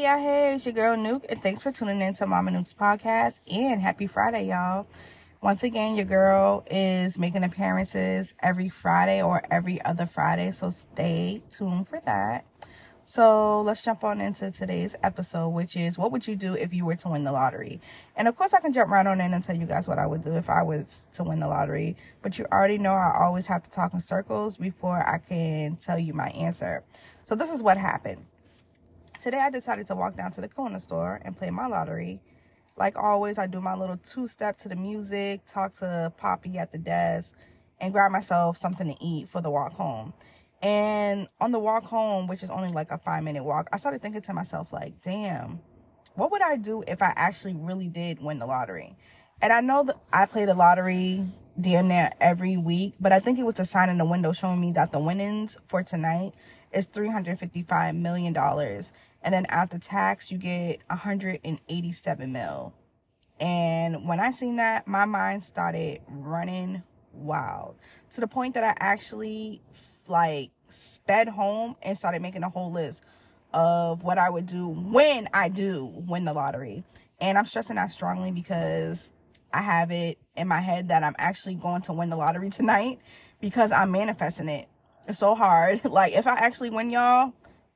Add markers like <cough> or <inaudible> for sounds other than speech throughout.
Hey, y'all, hey, it's your girl Nuke, and thanks for tuning in to Mama Nuke's podcast. And happy Friday, y'all. Once again, your girl is making appearances every Friday or every other Friday, so stay tuned for that. So let's jump on into today's episode, which is what would you do if you were to win the lottery? And of course, I can jump right on in and tell you guys what I would do if I was to win the lottery. But you already know I always have to talk in circles before I can tell you my answer. So this is what happened. Today, I decided to walk down to the corner store and play my lottery. Like always, I do my little two step to the music, talk to Poppy at the desk, and grab myself something to eat for the walk home. And on the walk home, which is only like a five minute walk, I started thinking to myself, like, damn, what would I do if I actually really did win the lottery? And I know that I play the lottery damn near every week, but I think it was the sign in the window showing me that the winnings for tonight is $355 million. And then after tax, you get 187 mil. And when I seen that, my mind started running wild to the point that I actually like sped home and started making a whole list of what I would do when I do win the lottery. And I'm stressing that strongly because I have it in my head that I'm actually going to win the lottery tonight because I'm manifesting it. It's so hard. <laughs> Like if I actually win y'all,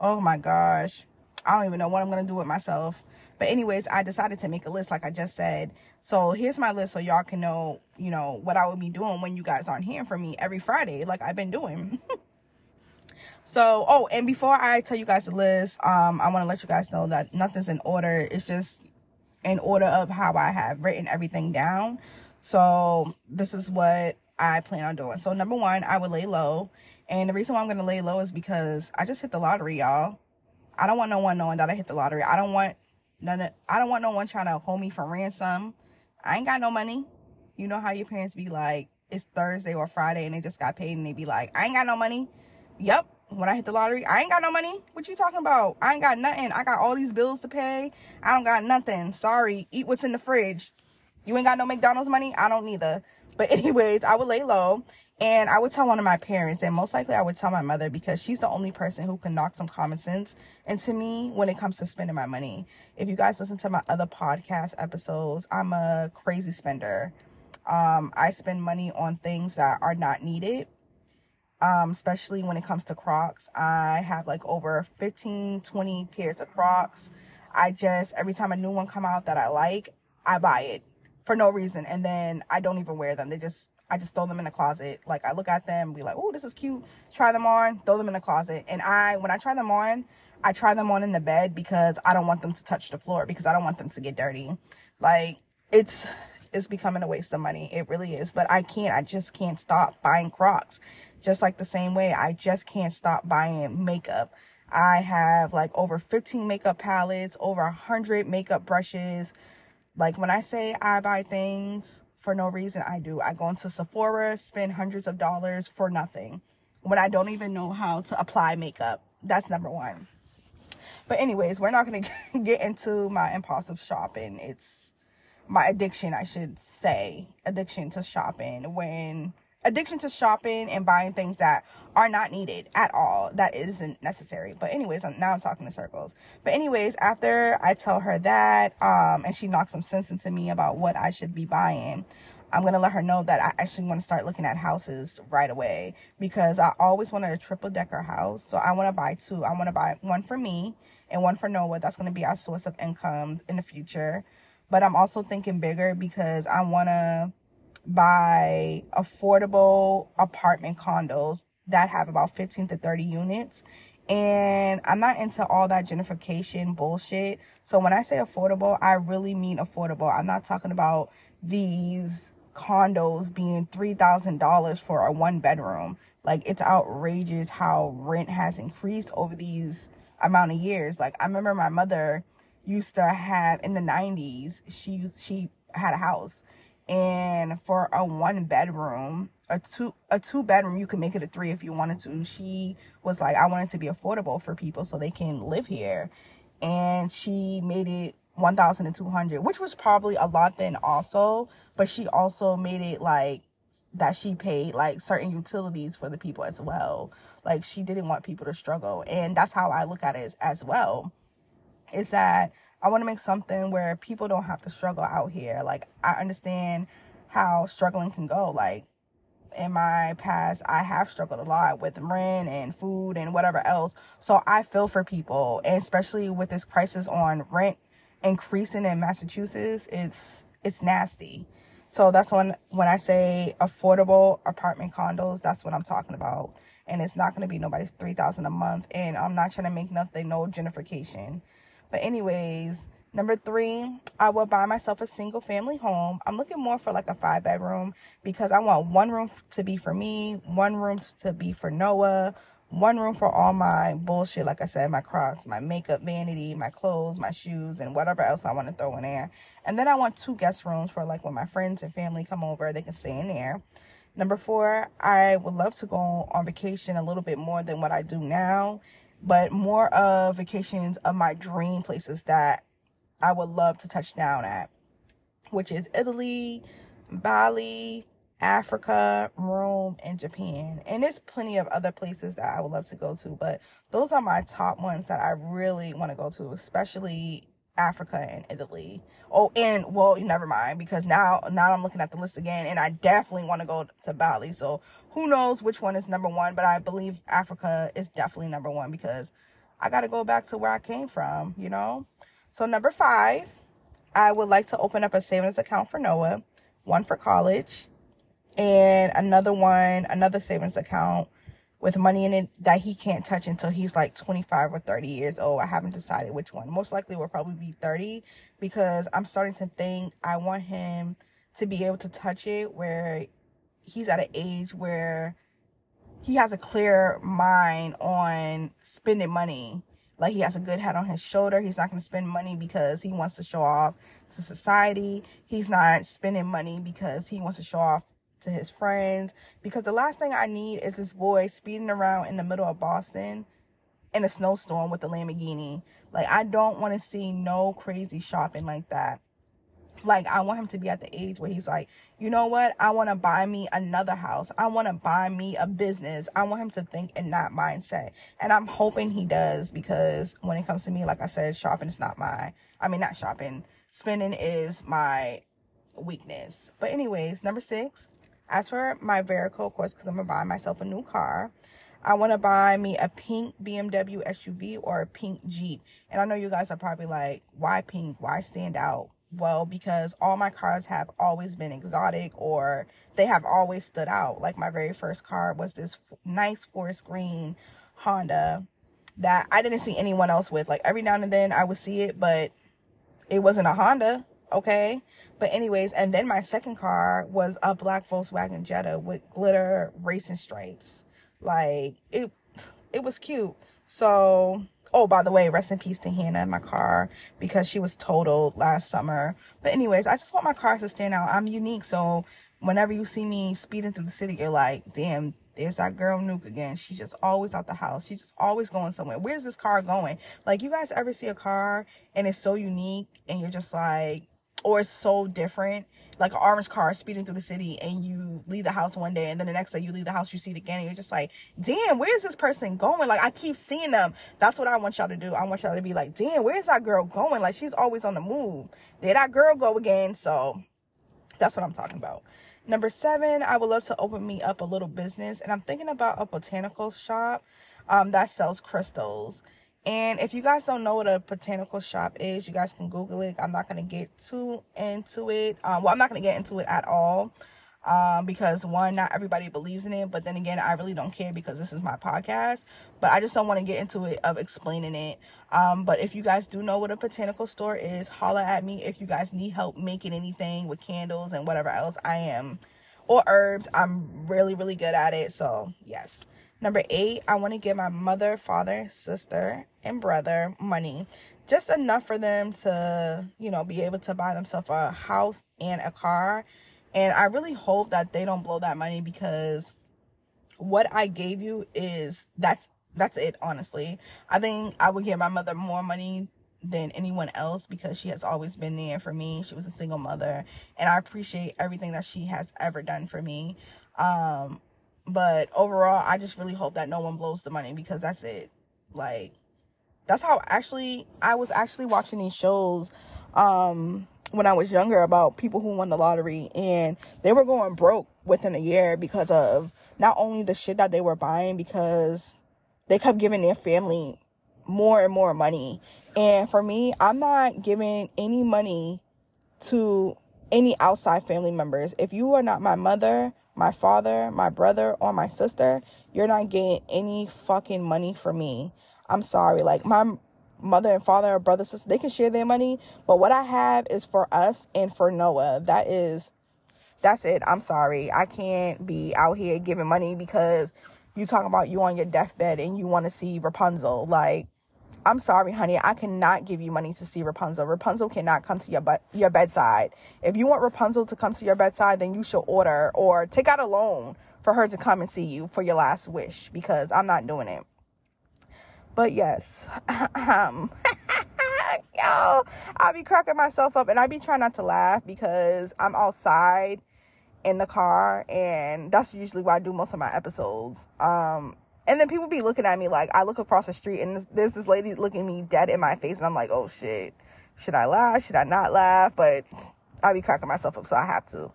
oh my gosh. I don't even know what I'm going to do with myself. But anyways, I decided to make a list like I just said. So here's my list so y'all can know, you know, what I would be doing when you guys aren't hearing from me every Friday like I've been doing. <laughs> so, oh, and before I tell you guys the list, um I want to let you guys know that nothing's in order. It's just in order of how I have written everything down. So, this is what I plan on doing. So, number 1, I would lay low. And the reason why I'm going to lay low is because I just hit the lottery, y'all. I don't want no one knowing that I hit the lottery. I don't want none of, I don't want no one trying to hold me for ransom. I ain't got no money. You know how your parents be like, it's Thursday or Friday and they just got paid and they be like, I ain't got no money. Yep. When I hit the lottery, I ain't got no money. What you talking about? I ain't got nothing. I got all these bills to pay. I don't got nothing. Sorry. Eat what's in the fridge. You ain't got no McDonald's money? I don't neither. But <laughs> anyways, I would lay low and I would tell one of my parents, and most likely I would tell my mother because she's the only person who can knock some common sense into me when it comes to spending my money. If you guys listen to my other podcast episodes, I'm a crazy spender. Um, I spend money on things that are not needed, um, especially when it comes to Crocs. I have like over 15, 20 pairs of Crocs. I just, every time a new one come out that I like, I buy it for no reason. And then I don't even wear them. They just I just throw them in the closet. Like I look at them, be like, oh, this is cute. Try them on, throw them in the closet. And I, when I try them on, I try them on in the bed because I don't want them to touch the floor because I don't want them to get dirty. Like it's, it's becoming a waste of money. It really is. But I can't, I just can't stop buying Crocs. Just like the same way, I just can't stop buying makeup. I have like over 15 makeup palettes, over 100 makeup brushes. Like when I say I buy things, for no reason. I do. I go into Sephora, spend hundreds of dollars for nothing when I don't even know how to apply makeup. That's number one. But anyways, we're not going <laughs> to get into my impulsive shopping. It's my addiction, I should say. Addiction to shopping when addiction to shopping and buying things that are not needed at all. That isn't necessary. But anyways, I'm, now I'm talking in circles. But anyways, after I tell her that, um, and she knocks some sense into me about what I should be buying, I'm to let her know that I actually want to start looking at houses right away because I always wanted a triple decker house. So I want to buy two. I want to buy one for me and one for Noah. That's to be our source of income in the future. But I'm also thinking bigger because I want to buy affordable apartment condos that have about 15 to 30 units. And I'm not into all that gentrification bullshit. So when I say affordable, I really mean affordable. I'm not talking about these condos being $3,000 for a one bedroom. Like it's outrageous how rent has increased over these amount of years. Like I remember my mother used to have in the 90s, she she had a house and for a one bedroom a two a two bedroom you can make it a three if you wanted to. She was like i want it to be affordable for people so they can live here. And she made it 1200 which was probably a lot then also but she also made it like that she paid like certain utilities for the people as well. Like she didn't want people to struggle. And that's how i look at it as, as well is that I want to make something where people don't have to struggle out here. Like I understand how struggling can go. Like in my past, I have struggled a lot with rent and food and whatever else. So I feel for people, and especially with this crisis on rent increasing in Massachusetts, it's it's nasty. So that's when when I say affordable apartment condos, that's what I'm talking about. And it's not going to be nobody's 3000 a month and I'm not trying to make nothing no gentrification. But anyways, Number three, I will buy myself a single family home. I'm looking more for like a five bedroom because I want one room to be for me, one room to be for Noah, one room for all my bullshit, like I said, my Crocs, my makeup vanity, my clothes, my shoes, and whatever else I want to throw in there. And then I want two guest rooms for like when my friends and family come over, they can stay in there. Number four, I would love to go on vacation a little bit more than what I do now, but more of vacations of my dream places that I would love to touch down at, which is Italy, Bali, Africa, Rome, and Japan. And there's plenty of other places that I would love to go to, but those are my top ones that I really want to go to, especially Africa and Italy. Oh, and well, never mind because now now I'm looking at the list again and I definitely want to go to Bali. So, who knows which one is number 1, but I believe Africa is definitely number 1 because I got to go back to where I came from, you know? So number five, I would like to open up a savings account for Noah, one for college, and another one, another savings account with money in it that he can't touch until he's like 25 or 30 years old. I haven't decided which one. Most likely will probably be 30 because I'm starting to think I want him to be able to touch it where he's at an age where he has a clear mind on spending money like he has a good head on his shoulder. He's not going to spend money because he wants to show off to society. He's not spending money because he wants to show off to his friends. Because the last thing I need is this boy speeding around in the middle of Boston in a snowstorm with a Lamborghini. Like I don't want to see no crazy shopping like that. Like I want him to be at the age where he's like, you know what? I want to buy me another house. I want to buy me a business. I want him to think in that mindset. And I'm hoping he does because when it comes to me, like I said, shopping is not my, I mean, not shopping. Spending is my weakness. But anyways, number six, as for my Verico, of course, because I'm going to buy myself a new car. I want to buy me a pink BMW SUV or a pink Jeep. And I know you guys are probably like, why pink? Why stand out? well because all my cars have always been exotic or they have always stood out. Like my very first car was this nice forest green Honda that I didn't see anyone else with. Like every now and then I would see it, but it wasn't a Honda, okay? But anyways, and then my second car was a black Volkswagen Jetta with glitter racing stripes. Like it it was cute. So Oh, by the way, rest in peace to Hannah my car because she was totaled last summer. But anyways, I just want my cars to stand out. I'm unique, so whenever you see me speeding through the city, you're like, damn, there's that girl Nuke again. She's just always out the house. She's just always going somewhere. Where's this car going? Like, you guys ever see a car and it's so unique and you're just like, or it's so different. Like an orange car speeding through the city and you leave the house one day and then the next day you leave the house you see it again and you're just like damn where's this person going? Like i keep seeing them. That's what i want y'all to do. I want y'all to be like damn where's that girl going? Like she's always on the move. There that girl go again. So that's what i'm talking about. Number seven i would love to open me up a little business and i'm thinking about a botanical shop um, that sells crystals and if you guys don't know what a botanical shop is, you guys can Google it. I'm not going to get too into it. Um, well, I'm not going to get into it at all. Um, because one, not everybody believes in it, but then again, I really don't care because this is my podcast. But I just don't want to get into it of explaining it. Um, but if you guys do know what a botanical store is, holla at me. If you guys need help making anything with candles and whatever else, I am, or herbs, I'm really, really good at it. So yes. Number eight, I want to give my mother, father, sister, and brother money. Just enough for them to, you know, be able to buy themselves a house and a car. And I really hope that they don't blow that money because what I gave you is that's that's it, honestly. I think I would give my mother more money than anyone else because she has always been there for me. She was a single mother and I appreciate everything that she has ever done for me. Um, but overall, I just really hope that no one blows the money because that's it. Like, that's how actually I was actually watching these shows um when I was younger about people who won the lottery and they were going broke within a year because of not only the shit that they were buying because they kept giving their family more and more money. And for me, I'm not giving any money to any outside family members. If you are not my mother, my father, my brother, or my sister, you're not getting any fucking money from me. I'm sorry. Like my mother and father or brother, sister, they can share their money, but what I have is for us and for Noah. That is that's it. I'm sorry. I can't be out here giving money because you talking about you on your deathbed and you want to see Rapunzel. Like I'm sorry, honey. I cannot give you money to see Rapunzel. Rapunzel cannot come to your but your bedside. If you want Rapunzel to come to your bedside, then you should order or take out a loan for her to come and see you for your last wish because I'm not doing it. But yes, <laughs> um, <laughs> yo, I be cracking myself up and I be trying not to laugh because I'm outside in the car and that's usually why I do most of my episodes. Um, and then people be looking at me like I look across the street and there's this lady looking me dead in my face and I'm like, oh shit, should I laugh? Should I not laugh? But I be cracking myself up, so I have to.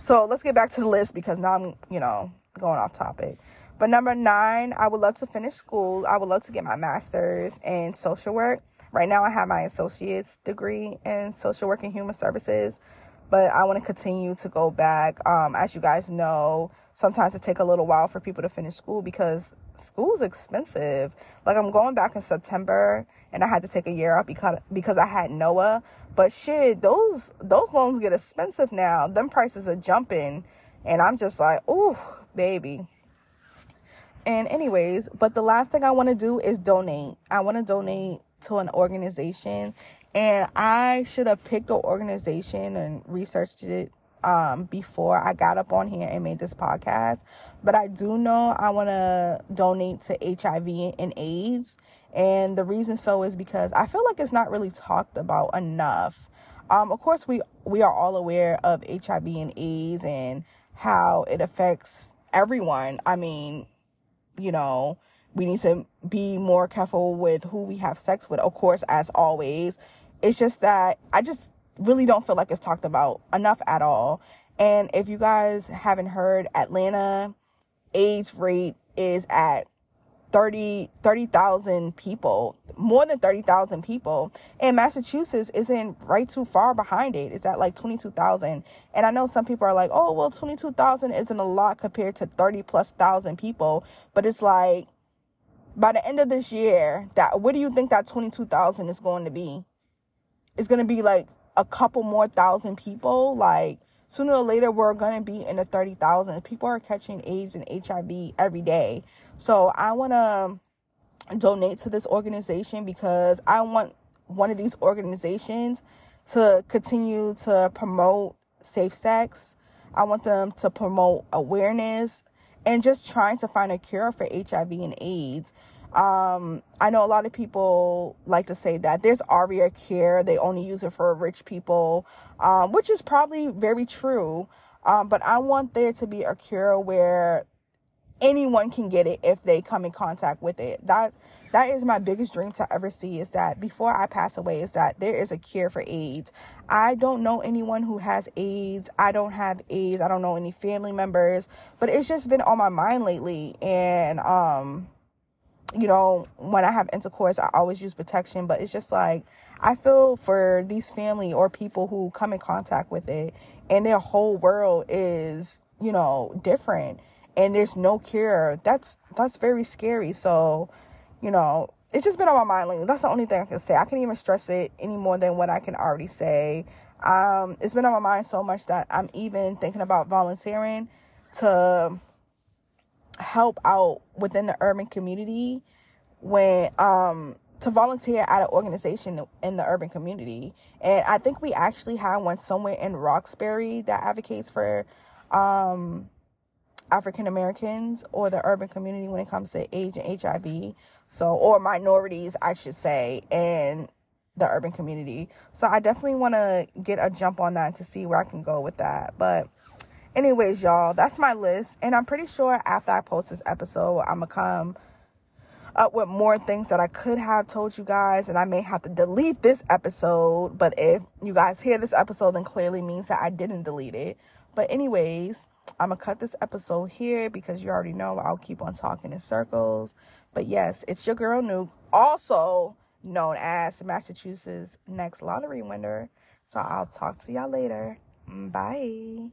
So let's get back to the list because now I'm, you know, going off topic. But number nine, I would love to finish school. I would love to get my master's in social work. Right now, I have my associate's degree in social work and human services, but I want to continue to go back. Um, as you guys know, sometimes it take a little while for people to finish school because school's expensive. Like I'm going back in September and I had to take a year off because because I had Noah. But shit, those those loans get expensive now. Them prices are jumping and I'm just like, "Ooh, baby." And anyways, but the last thing I want to do is donate. I want to donate to an organization and I should have picked an organization and researched it um, before I got up on here and made this podcast. But I do know I want to donate to HIV and AIDS. And the reason so is because I feel like it's not really talked about enough. Um, of course, we, we are all aware of HIV and AIDS and how it affects everyone. I mean, you know, we need to be more careful with who we have sex with, of course, as always. It's just that I just really don't feel like it's talked about enough at all. And if you guys haven't heard, Atlanta AIDS rate is at 30 30,000 people, more than 30,000 people. And Massachusetts isn't right too far behind it. It's at like 22,000. And I know some people are like, "Oh, well 22,000 isn't a lot compared to 30 plus thousand people." But it's like by the end of this year, that what do you think that 22,000 is going to be? It's going to be like a couple more thousand people, like sooner or later we're going to be in the 30,000. People are catching AIDS and HIV every day. So I want to donate to this organization because I want one of these organizations to continue to promote safe sex. I want them to promote awareness and just trying to find a cure for HIV and AIDS um, I know a lot of people like to say that there's ARIA care, they only use it for rich people, um, which is probably very true. Um, but I want there to be a cure where anyone can get it if they come in contact with it. That that is my biggest dream to ever see is that before I pass away is that there is a cure for AIDS. I don't know anyone who has AIDS. I don't have AIDS. I don't know any family members, but it's just been on my mind lately and um you know, when I have intercourse, I always use protection, but it's just like I feel for these family or people who come in contact with it and their whole world is, you know, different and there's no cure. That's that's very scary. So, you know, it's just been on my mind lately. That's the only thing I can say. I can't even stress it any more than what I can already say. Um, it's been on my mind so much that I'm even thinking about volunteering to help out within the urban community when um to volunteer at an organization in the urban community. And I think we actually have one somewhere in Roxbury that advocates for um African Americans or the urban community when it comes to AIDS and HIV. So or minorities I should say and the urban community. So I definitely want to get a jump on that to see where I can go with that. But anyways, y'all, that's my list. And I'm pretty sure after I post this episode, I'm gonna come up with more things that I could have told you guys, and I may have to delete this episode. But if you guys hear this episode, then clearly means that I didn't delete it. But, anyways, I'm gonna cut this episode here because you already know I'll keep on talking in circles. But yes, it's your girl Nuke, also known as Massachusetts next lottery winner. So I'll talk to y'all later. Bye.